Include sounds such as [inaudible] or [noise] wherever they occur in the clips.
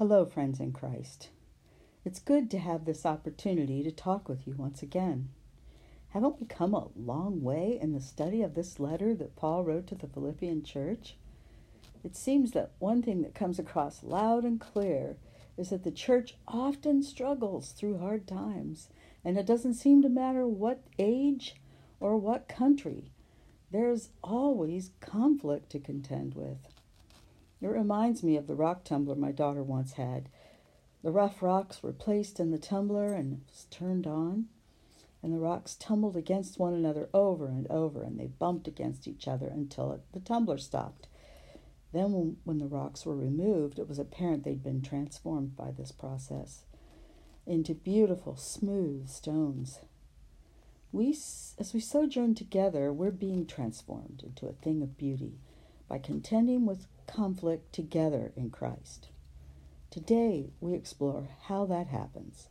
Hello, friends in Christ. It's good to have this opportunity to talk with you once again. Haven't we come a long way in the study of this letter that Paul wrote to the Philippian church? It seems that one thing that comes across loud and clear is that the church often struggles through hard times, and it doesn't seem to matter what age or what country. There's always conflict to contend with. It reminds me of the rock tumbler my daughter once had. The rough rocks were placed in the tumbler and was turned on, and the rocks tumbled against one another over and over, and they bumped against each other until it, the tumbler stopped. Then, when, when the rocks were removed, it was apparent they'd been transformed by this process into beautiful, smooth stones. We, as we sojourn together, we're being transformed into a thing of beauty by contending with conflict together in Christ. Today, we explore how that happens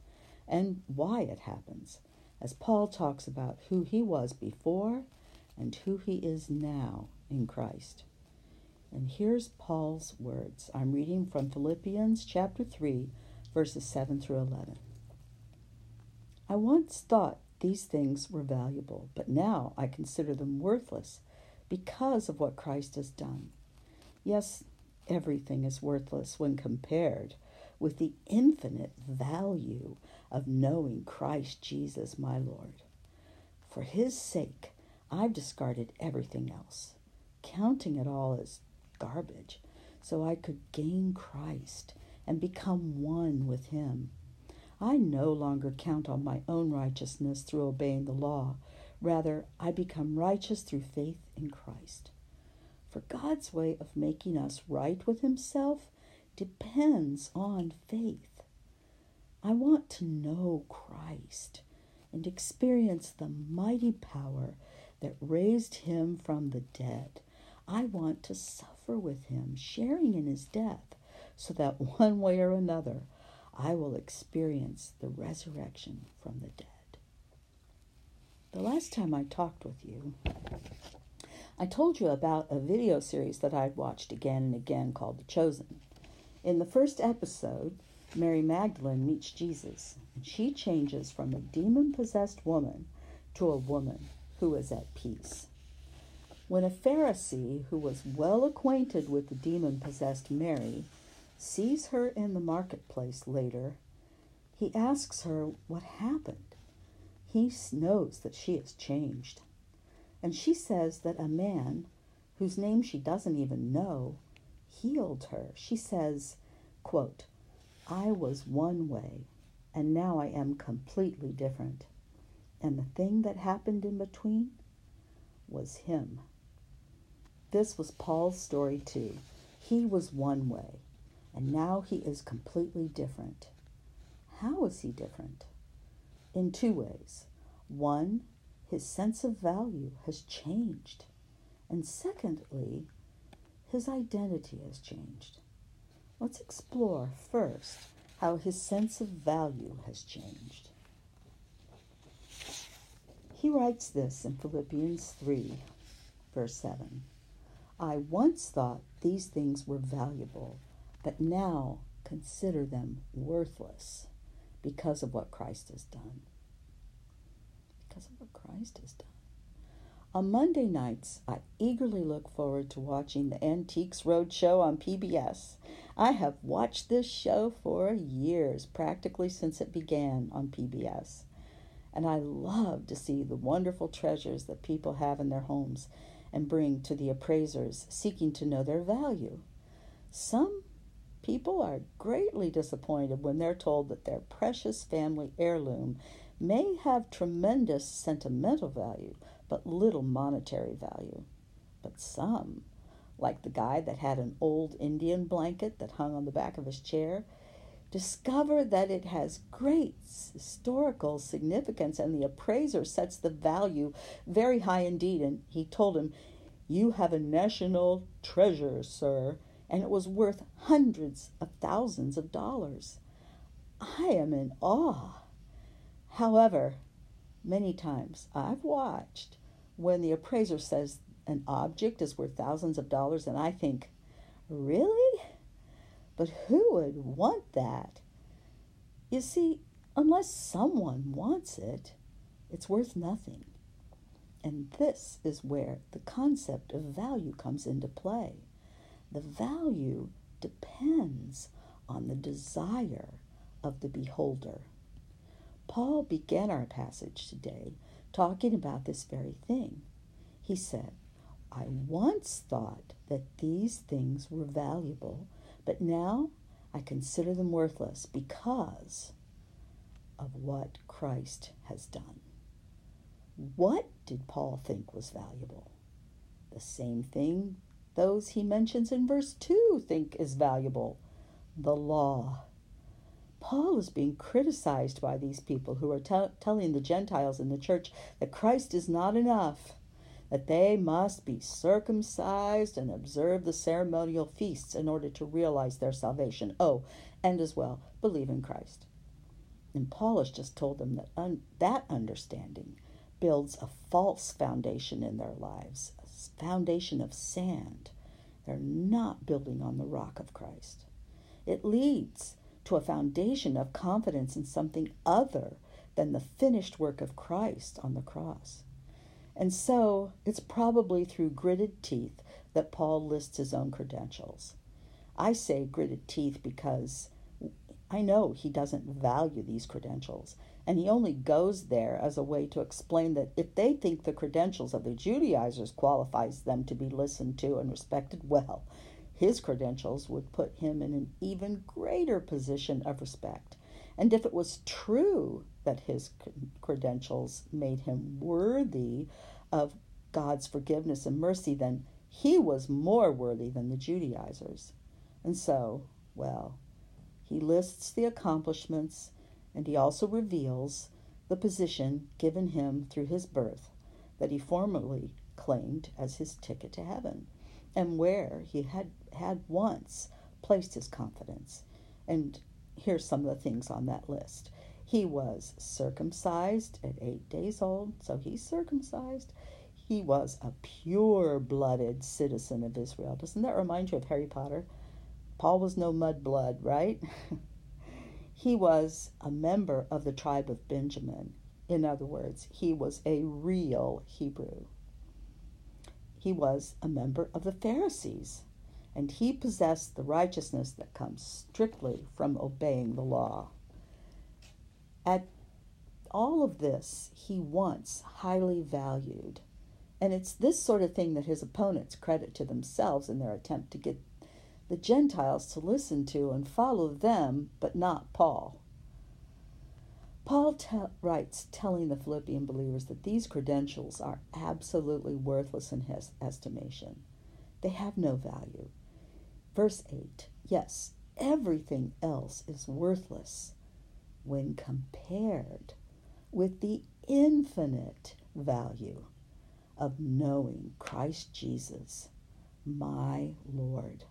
and why it happens, as Paul talks about who he was before and who he is now in Christ. And here's Paul's words. I'm reading from Philippians chapter 3, verses 7 through 11. I once thought these things were valuable, but now I consider them worthless because of what Christ has done. Yes, everything is worthless when compared with the infinite value of knowing Christ Jesus my Lord. For his sake, I've discarded everything else, counting it all as garbage, so I could gain Christ and become one with him. I no longer count on my own righteousness through obeying the law. Rather, I become righteous through faith in Christ. For God's way of making us right with Himself depends on faith. I want to know Christ and experience the mighty power that raised Him from the dead. I want to suffer with Him, sharing in His death, so that [laughs] one way or another I will experience the resurrection from the dead. The last time I talked with you, I told you about a video series that I'd watched again and again called The Chosen. In the first episode, Mary Magdalene meets Jesus, and she changes from a demon possessed woman to a woman who is at peace. When a Pharisee who was well acquainted with the demon possessed Mary sees her in the marketplace later, he asks her what happened. He knows that she has changed. And she says that a man, whose name she doesn't even know, healed her. She says, quote, I was one way, and now I am completely different. And the thing that happened in between was him. This was Paul's story too. He was one way, and now he is completely different. How is he different? In two ways. One, his sense of value has changed. And secondly, his identity has changed. Let's explore first how his sense of value has changed. He writes this in Philippians 3, verse 7 I once thought these things were valuable, but now consider them worthless because of what Christ has done because of what Christ has done. On Monday nights, I eagerly look forward to watching the Antiques Roadshow on PBS. I have watched this show for years, practically since it began on PBS. And I love to see the wonderful treasures that people have in their homes and bring to the appraisers seeking to know their value. Some people are greatly disappointed when they're told that their precious family heirloom may have tremendous sentimental value, but little monetary value. But some, like the guy that had an old Indian blanket that hung on the back of his chair, discover that it has great historical significance, and the appraiser sets the value very high indeed. And he told him, You have a national treasure, sir, and it was worth hundreds of thousands of dollars. I am in awe. However, many times I've watched when the appraiser says an object is worth thousands of dollars, and I think, really? But who would want that? You see, unless someone wants it, it's worth nothing. And this is where the concept of value comes into play. The value depends on the desire of the beholder. Paul began our passage today talking about this very thing. He said, I once thought that these things were valuable, but now I consider them worthless because of what Christ has done. What did Paul think was valuable? The same thing those he mentions in verse 2 think is valuable the law. Paul is being criticized by these people who are t- telling the Gentiles in the church that Christ is not enough, that they must be circumcised and observe the ceremonial feasts in order to realize their salvation. Oh, and as well, believe in Christ. And Paul has just told them that un- that understanding builds a false foundation in their lives, a foundation of sand. They're not building on the rock of Christ. It leads to a foundation of confidence in something other than the finished work of Christ on the cross. And so it's probably through gritted teeth that Paul lists his own credentials. I say gritted teeth because I know he doesn't value these credentials, and he only goes there as a way to explain that if they think the credentials of the Judaizers qualifies them to be listened to and respected, well, his credentials would put him in an even greater position of respect. And if it was true that his credentials made him worthy of God's forgiveness and mercy, then he was more worthy than the Judaizers. And so, well, he lists the accomplishments and he also reveals the position given him through his birth that he formerly claimed as his ticket to heaven and where he had had once placed his confidence. And here's some of the things on that list. He was circumcised at eight days old, so he's circumcised. He was a pure blooded citizen of Israel. Doesn't that remind you of Harry Potter? Paul was no mudblood, right? [laughs] he was a member of the tribe of Benjamin. In other words, he was a real Hebrew. He was a member of the Pharisees and he possessed the righteousness that comes strictly from obeying the law. At all of this, he once highly valued. And it's this sort of thing that his opponents credit to themselves in their attempt to get the Gentiles to listen to and follow them, but not Paul. Paul te- writes, telling the Philippian believers that these credentials are absolutely worthless in his estimation. They have no value. Verse 8 Yes, everything else is worthless when compared with the infinite value of knowing Christ Jesus, my Lord.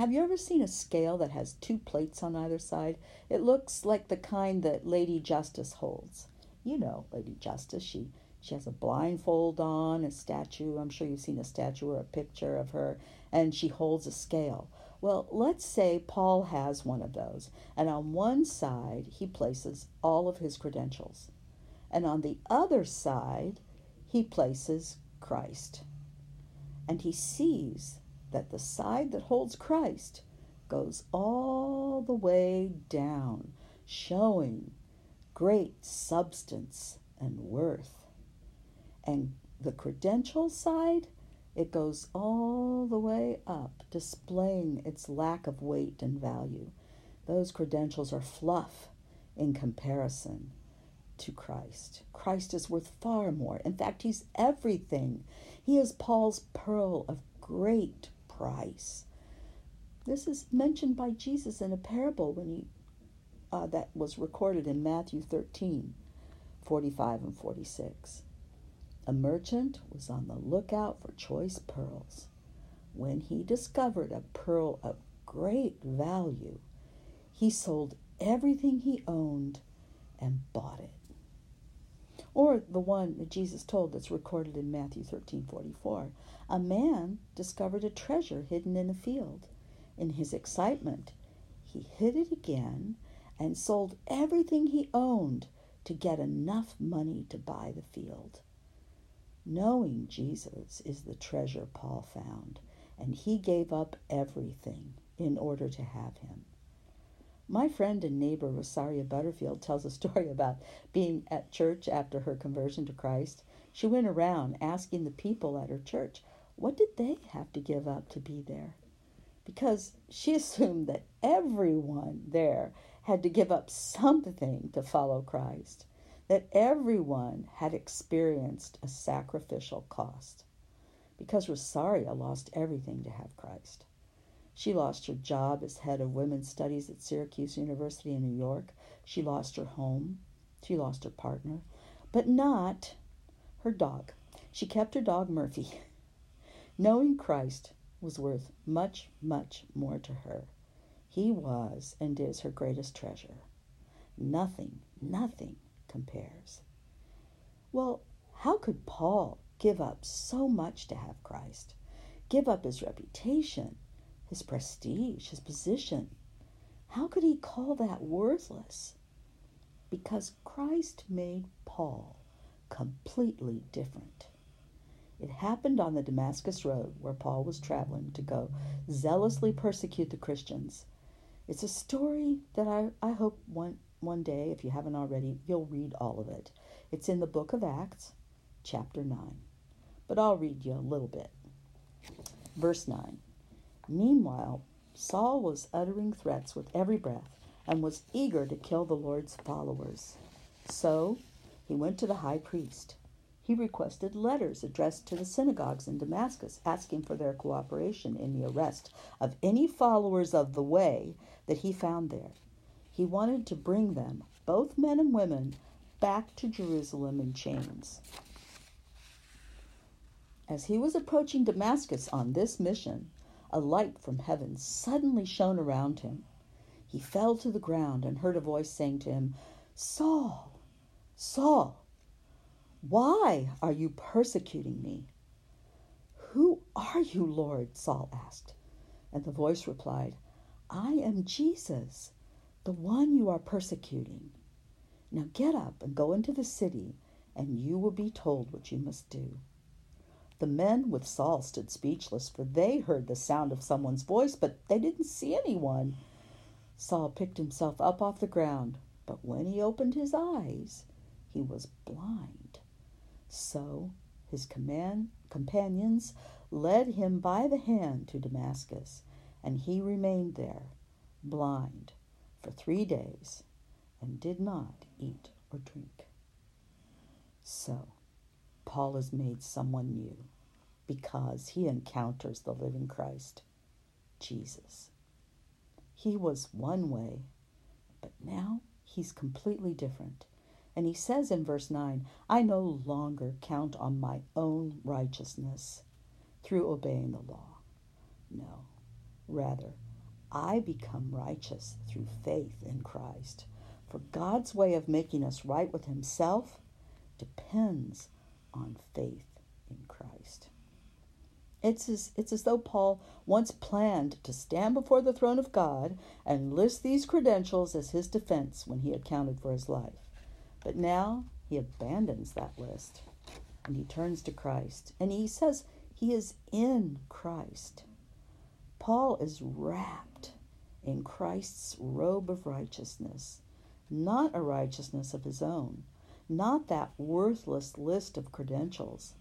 Have you ever seen a scale that has two plates on either side? It looks like the kind that Lady Justice holds. You know, Lady Justice, she she has a blindfold on, a statue. I'm sure you've seen a statue or a picture of her, and she holds a scale. Well, let's say Paul has one of those, and on one side he places all of his credentials, and on the other side he places Christ. And he sees that the side that holds Christ goes all the way down, showing great substance and worth. And the credential side, it goes all the way up, displaying its lack of weight and value. Those credentials are fluff in comparison to Christ. Christ is worth far more. In fact, he's everything. He is Paul's pearl of great price. This is mentioned by Jesus in a parable when he uh, that was recorded in Matthew 13, 45 and 46. A merchant was on the lookout for choice pearls. When he discovered a pearl of great value, he sold everything he owned and bought it. Or the one that Jesus told that's recorded in Matthew 13 44. A man discovered a treasure hidden in a field, In his excitement, he hid it again and sold everything he owned to get enough money to buy the field. Knowing Jesus is the treasure Paul found, and he gave up everything in order to have him. My friend and neighbor Rosaria Butterfield tells a story [laughs] about being at church after her conversion to Christ. She went around asking the people at her church, what did they have to give up to be there? Because she [laughs] assumed that everyone there had to give up something to follow Christ, that everyone had experienced a sacrificial cost. Because Rosaria lost everything to have Christ. She lost her job as head of women's studies at Syracuse University in New York. She lost her home. She lost her partner, but not her dog. She kept her dog Murphy. [laughs] Knowing Christ was worth much, much more to her. He was and is her greatest treasure. Nothing, nothing compares. Well, how could Paul give up so much to have Christ? Give up his reputation, his prestige, his position. How could he call that worthless? Because Christ made Paul completely different. It happened on the Damascus Road where Paul was traveling to go zealously persecute the Christians. It's a story that I, I hope one, one day, if you haven't already, you'll read all of it. It's in the book of Acts, chapter 9. But I'll read you a little bit. Verse 9 Meanwhile, Saul was uttering threats with every breath and was eager to kill the Lord's followers. So he went to the high priest. He requested letters addressed to the synagogues in Damascus, asking for their cooperation in the arrest of any followers of the way that he found there. He wanted to bring them, both men and women, back to Jerusalem in chains. As he was approaching Damascus on this mission, a light from heaven suddenly shone around him. He fell to the ground and heard a voice saying to him, Saul, Saul, why are you persecuting me? Who are you, Lord? Saul asked. And the voice replied, I am Jesus, the one you are persecuting. Now get up and go into the city, and you will be told what you must do. The men with Saul stood speechless, for they heard the sound of someone's voice, but they didn't see anyone. Saul picked himself up off the ground, but when he opened his eyes, he was blind. So his command, companions led him by the hand to Damascus, and he remained there, blind, for three days, and did not eat or drink. So, Paul is made someone new because he encounters the living Christ, Jesus. He was one way, but now he's completely different. And he says in verse 9, I no longer count on my own righteousness through obeying the law. No, rather, I become righteous through faith in Christ. For God's way of making us right with Himself depends on faith in Christ. It's as, it's as though Paul once planned to stand before the throne of God and list these credentials as his defense when he accounted for his life. But now he abandons that list and he turns to Christ and he says he is in Christ. Paul is wrapped in Christ's robe of righteousness, not a righteousness of his own, not that worthless list of credentials,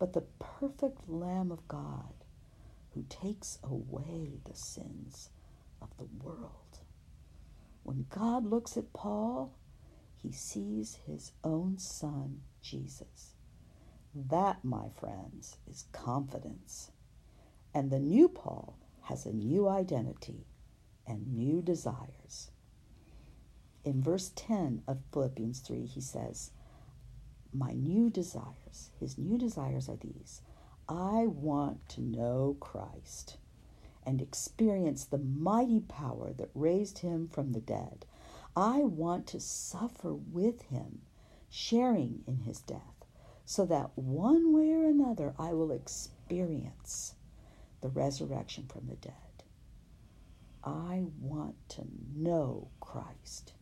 but the perfect Lamb of God who takes away the sins of the world. When God looks at Paul, he sees his own son, Jesus. That, my friends, is confidence. And the new Paul has a new identity and new desires. In verse 10 of Philippians 3, he says, My new desires, his new desires are these I want to know Christ and experience the mighty power that raised him from the dead. I want to suffer with him, sharing in his death, so that one way or another I will experience the resurrection from the dead. I want to know Christ.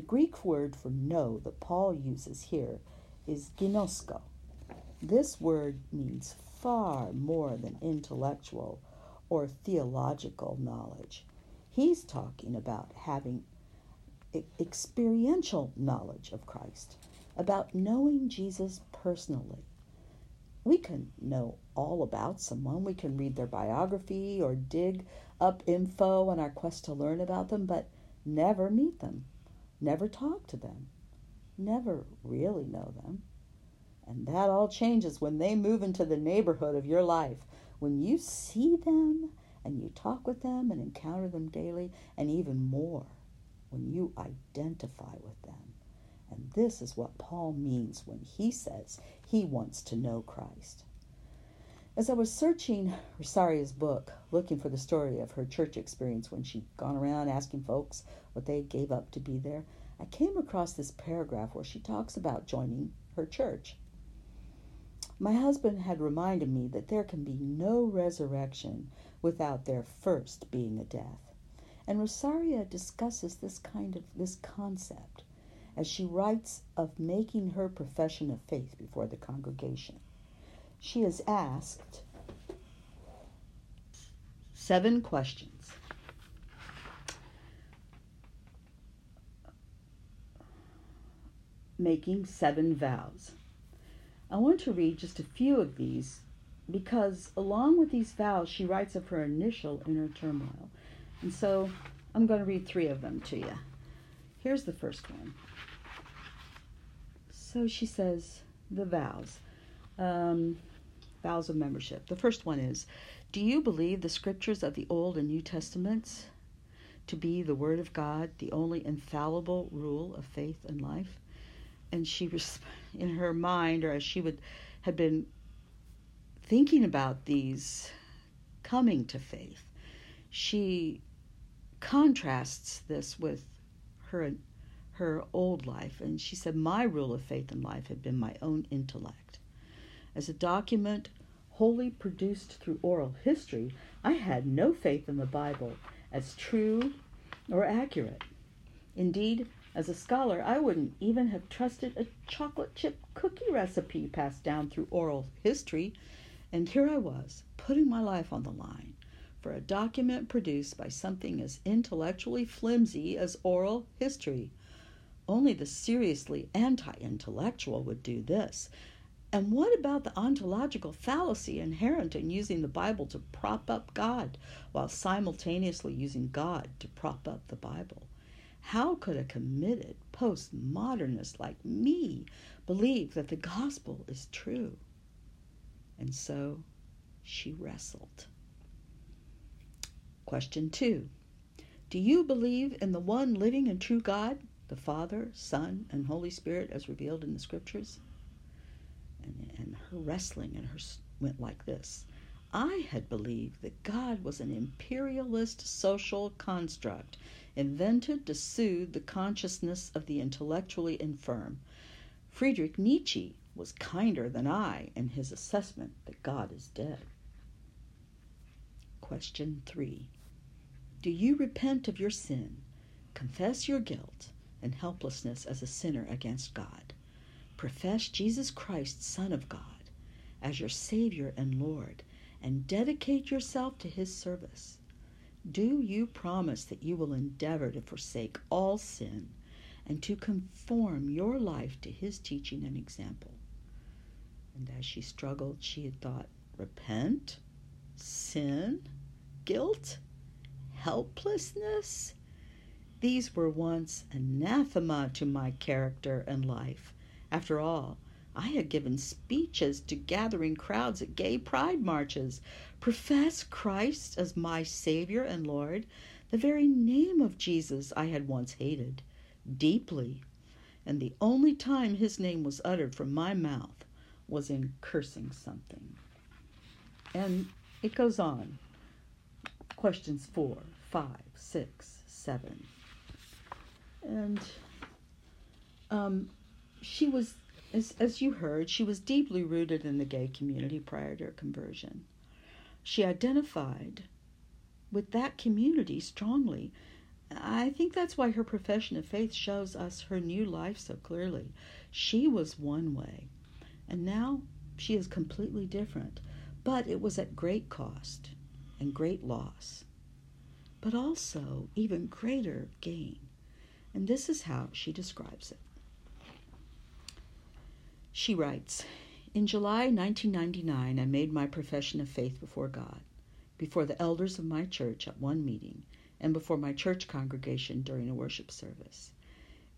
The Greek word for know that Paul uses here is ginosko. This word means far more than intellectual or theological knowledge. He's talking about having experiential knowledge of Christ, about knowing Jesus personally. We can know all about someone, we can read their biography or dig up info on our quest to learn about them, but never meet them, never talk to them, never really know them. And that all changes when they move into the neighborhood of your life. When you see them and you talk with them and encounter them daily, and even more when you identify with them. And this is what Paul means when he says he wants to know Christ. As I was searching Rosaria's book, looking for the story of her church experience when she'd gone around asking folks what they gave up to be there, I came across this paragraph where she talks about joining her church. My husband had reminded me that there can be no resurrection without there first being a death. And Rosaria discusses this kind of this concept as she writes of making her profession of faith before the congregation. She is asked seven questions. Making seven vows. I want to read just a few of these because, along with these vows, she writes of her initial inner turmoil. And so I'm going to read three of them to you. Here's the first one. So she says, the vows. Um, vows of membership. The first one is Do you believe the scriptures of the Old and New Testaments to be the Word of God, the only infallible rule of faith and life? and she was [laughs] in her mind, or as she would had been thinking about these coming to faith, she contrasts this with her her old life, and she said, "My rule of faith and life had been my own intellect. As a document wholly produced through oral history, I had no faith in the Bible as true or accurate. Indeed, as a scholar, I wouldn't even have trusted a chocolate chip cookie recipe passed down through oral history. And here I was, putting my life on the line for a document produced by something as intellectually flimsy as oral history. Only the seriously anti intellectual would do this. And what about the ontological fallacy inherent in using the Bible to prop up God while simultaneously using God to prop up the Bible? How could a committed postmodernist like me believe that the gospel is true? And so she wrestled. Question two Do you believe in the one living and true God, the Father, Son, and Holy Spirit as revealed in the scriptures? And, and her wrestling and her went like this. I had believed that God was an imperialist social construct invented to soothe the consciousness of the intellectually infirm. Friedrich Nietzsche was kinder than I in his assessment that God is dead. Question 3 Do you repent of your sin, confess your guilt and helplessness as a sinner against God, profess Jesus Christ, Son of God, as your Savior and Lord, and dedicate yourself to His service? Do you promise that you will endeavor to forsake all sin and to conform your life to his teaching and example? And as she struggled, she had thought, repent, sin, guilt, helplessness. These were once anathema to my character and life. After all, I had given speeches to gathering crowds at gay pride marches, profess Christ as my Savior and Lord, the very name of Jesus I had once hated deeply, and the only time his name was uttered from my mouth was in cursing something. And it goes on. Questions four, five, six, seven. And um, she was as, as you heard, she was deeply rooted in the gay community prior to her conversion. She identified with that community strongly. I think that's why her profession of faith shows us her new life so clearly. She was one way, and now she is completely different, but it was at great cost and great loss, but also even greater gain. And this is how she describes it. She writes In July 1999, I made my profession of faith before God, before the elders of my church at one meeting, and before my church congregation during a worship service.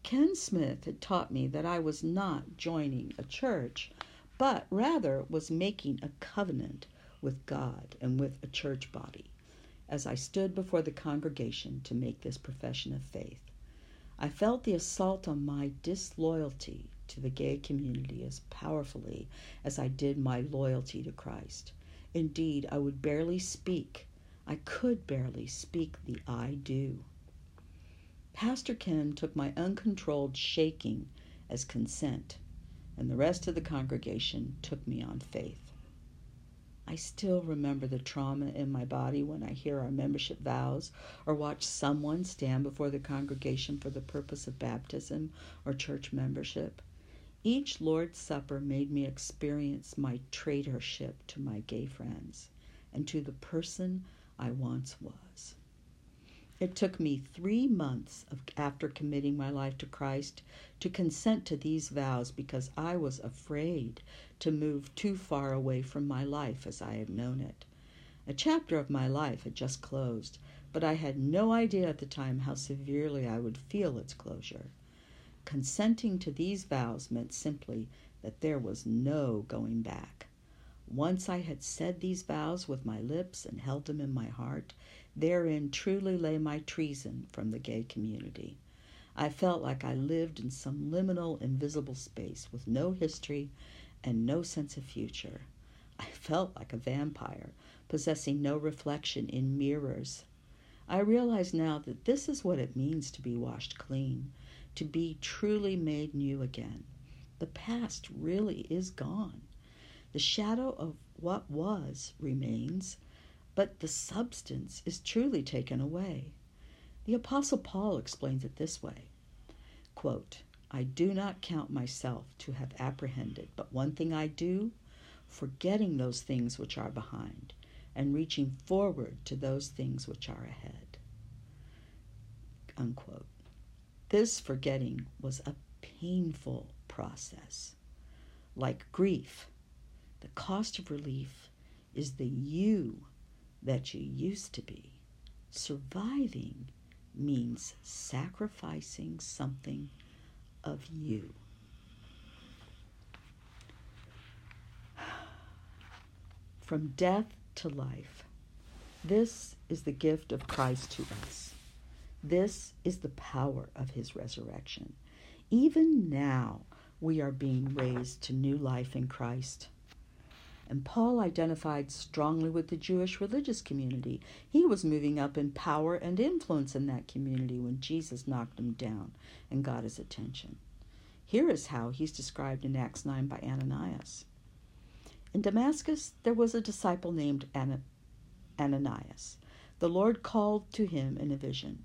Ken Smith had taught me that I was not joining a church, but rather was making a covenant with God and with a church body as I stood before the congregation to make this profession of faith. I felt the assault on my disloyalty to the gay community as powerfully as I did my loyalty to Christ. Indeed, I would barely speak. I could barely speak the I do. Pastor Ken took my uncontrolled shaking as consent, and the rest of the congregation took me on faith. I still remember the trauma in my body when I hear our membership vows or watch someone stand before the congregation for the purpose of baptism or church membership. Each Lord's Supper made me experience my traitorship to my gay friends and to the person I once was. It took me three months of, after committing my life to Christ to consent to these vows because I was afraid to move too far away from my life as I had known it. A chapter of my life had just closed, but I had no idea at the time how severely I would feel its closure. Consenting to these vows meant simply that there was no going back. Once I had said these vows with my lips and held them in my heart, therein truly lay my treason from the gay community. I felt like I lived in some liminal, invisible space with no history and no sense of future. I [laughs] felt like a vampire, possessing no reflection in mirrors. I realize now that this is what it means to be washed clean, to be truly made new again. The past really is gone. The shadow of what was remains, but the substance is truly taken away. The Apostle Paul explains it this way quote, I do not count myself to have apprehended, but one thing I do, forgetting those things which are behind, and reaching forward to those things which are ahead. Unquote. This forgetting was a painful process. Like grief, the cost of relief is the you that you used to be. Surviving means sacrificing something of you. From death to life. This is the gift of Christ to us. This is the power of his resurrection. Even now, we are being raised to new life in Christ. And Paul identified strongly with the Jewish religious community. He was moving up in power and influence in that community when Jesus knocked him down and got his attention. Here is how he's described in Acts 9 by Ananias. In Damascus, there was a disciple named Ananias. The Lord called to him in a vision.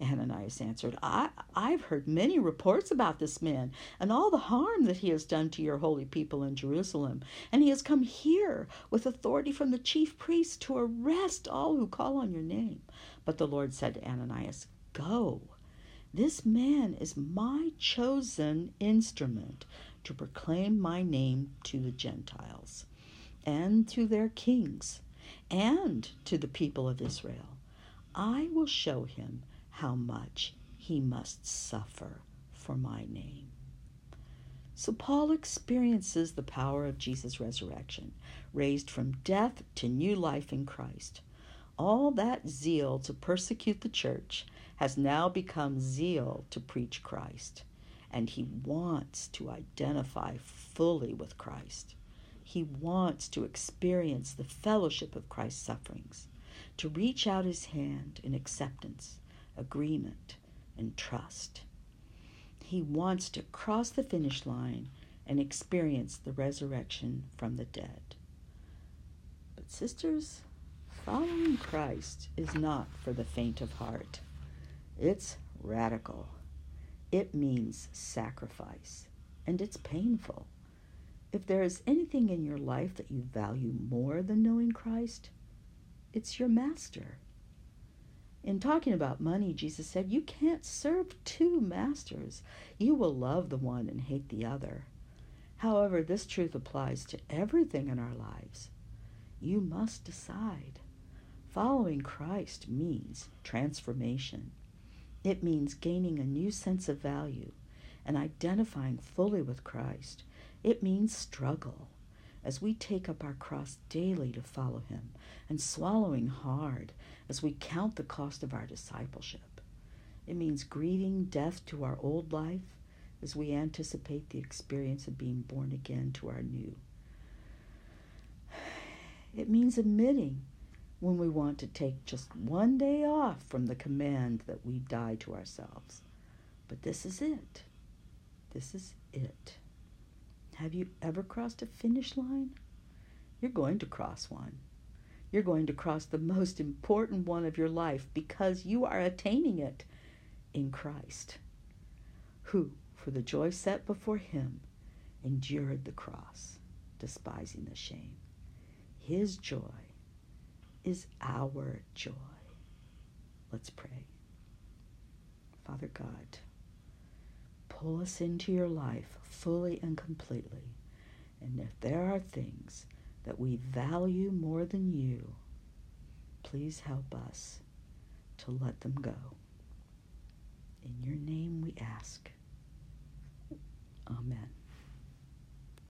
Ananias answered, I, I've heard many reports about this man and all the harm that he has done to your holy people in Jerusalem. And he has come here with authority from the chief priests to arrest all who call on your name. But the Lord said to Ananias, Go. This man is my chosen instrument to proclaim my name to the Gentiles and to their kings and to the people of Israel. I will show him how much he must suffer for my name. So Paul experiences the power of Jesus' resurrection, raised from death to new life in Christ. All that zeal to persecute the church has now become zeal to preach Christ. and he wants to identify fully with Christ. He wants to experience the fellowship of Christ's sufferings, to reach out his hand in acceptance, agreement, and trust. He wants to cross the finish line and experience the resurrection from the dead. But, sisters, following Christ is not for the faint of heart. It's radical. It means sacrifice, and it's painful. If there is anything in your life that you value more than knowing Christ, it's your master. In talking about money, Jesus said, You can't serve two masters. You will love the one and hate the other. However, this truth applies to everything in our lives. You must decide. Following Christ means transformation. It means gaining a new sense of value and identifying fully with Christ. It means struggle as we take up our cross daily to follow Him and swallowing hard as we count the cost of our discipleship. It means grieving death to our old life as we anticipate the experience of being born again to our new. It means admitting when we want to take just one day off from the command that we die to ourselves. But this is it. This is it. Have you ever crossed a finish line? You're going to cross one. You're going to cross the most important one of your life because you are attaining it in Christ, who, for the joy set before him, endured the cross, despising the shame. His joy is our joy. Let's pray. Father God, pull us into your life fully and completely. And if there are things that we value more than you, please help us to let them go. In your name we ask. Amen.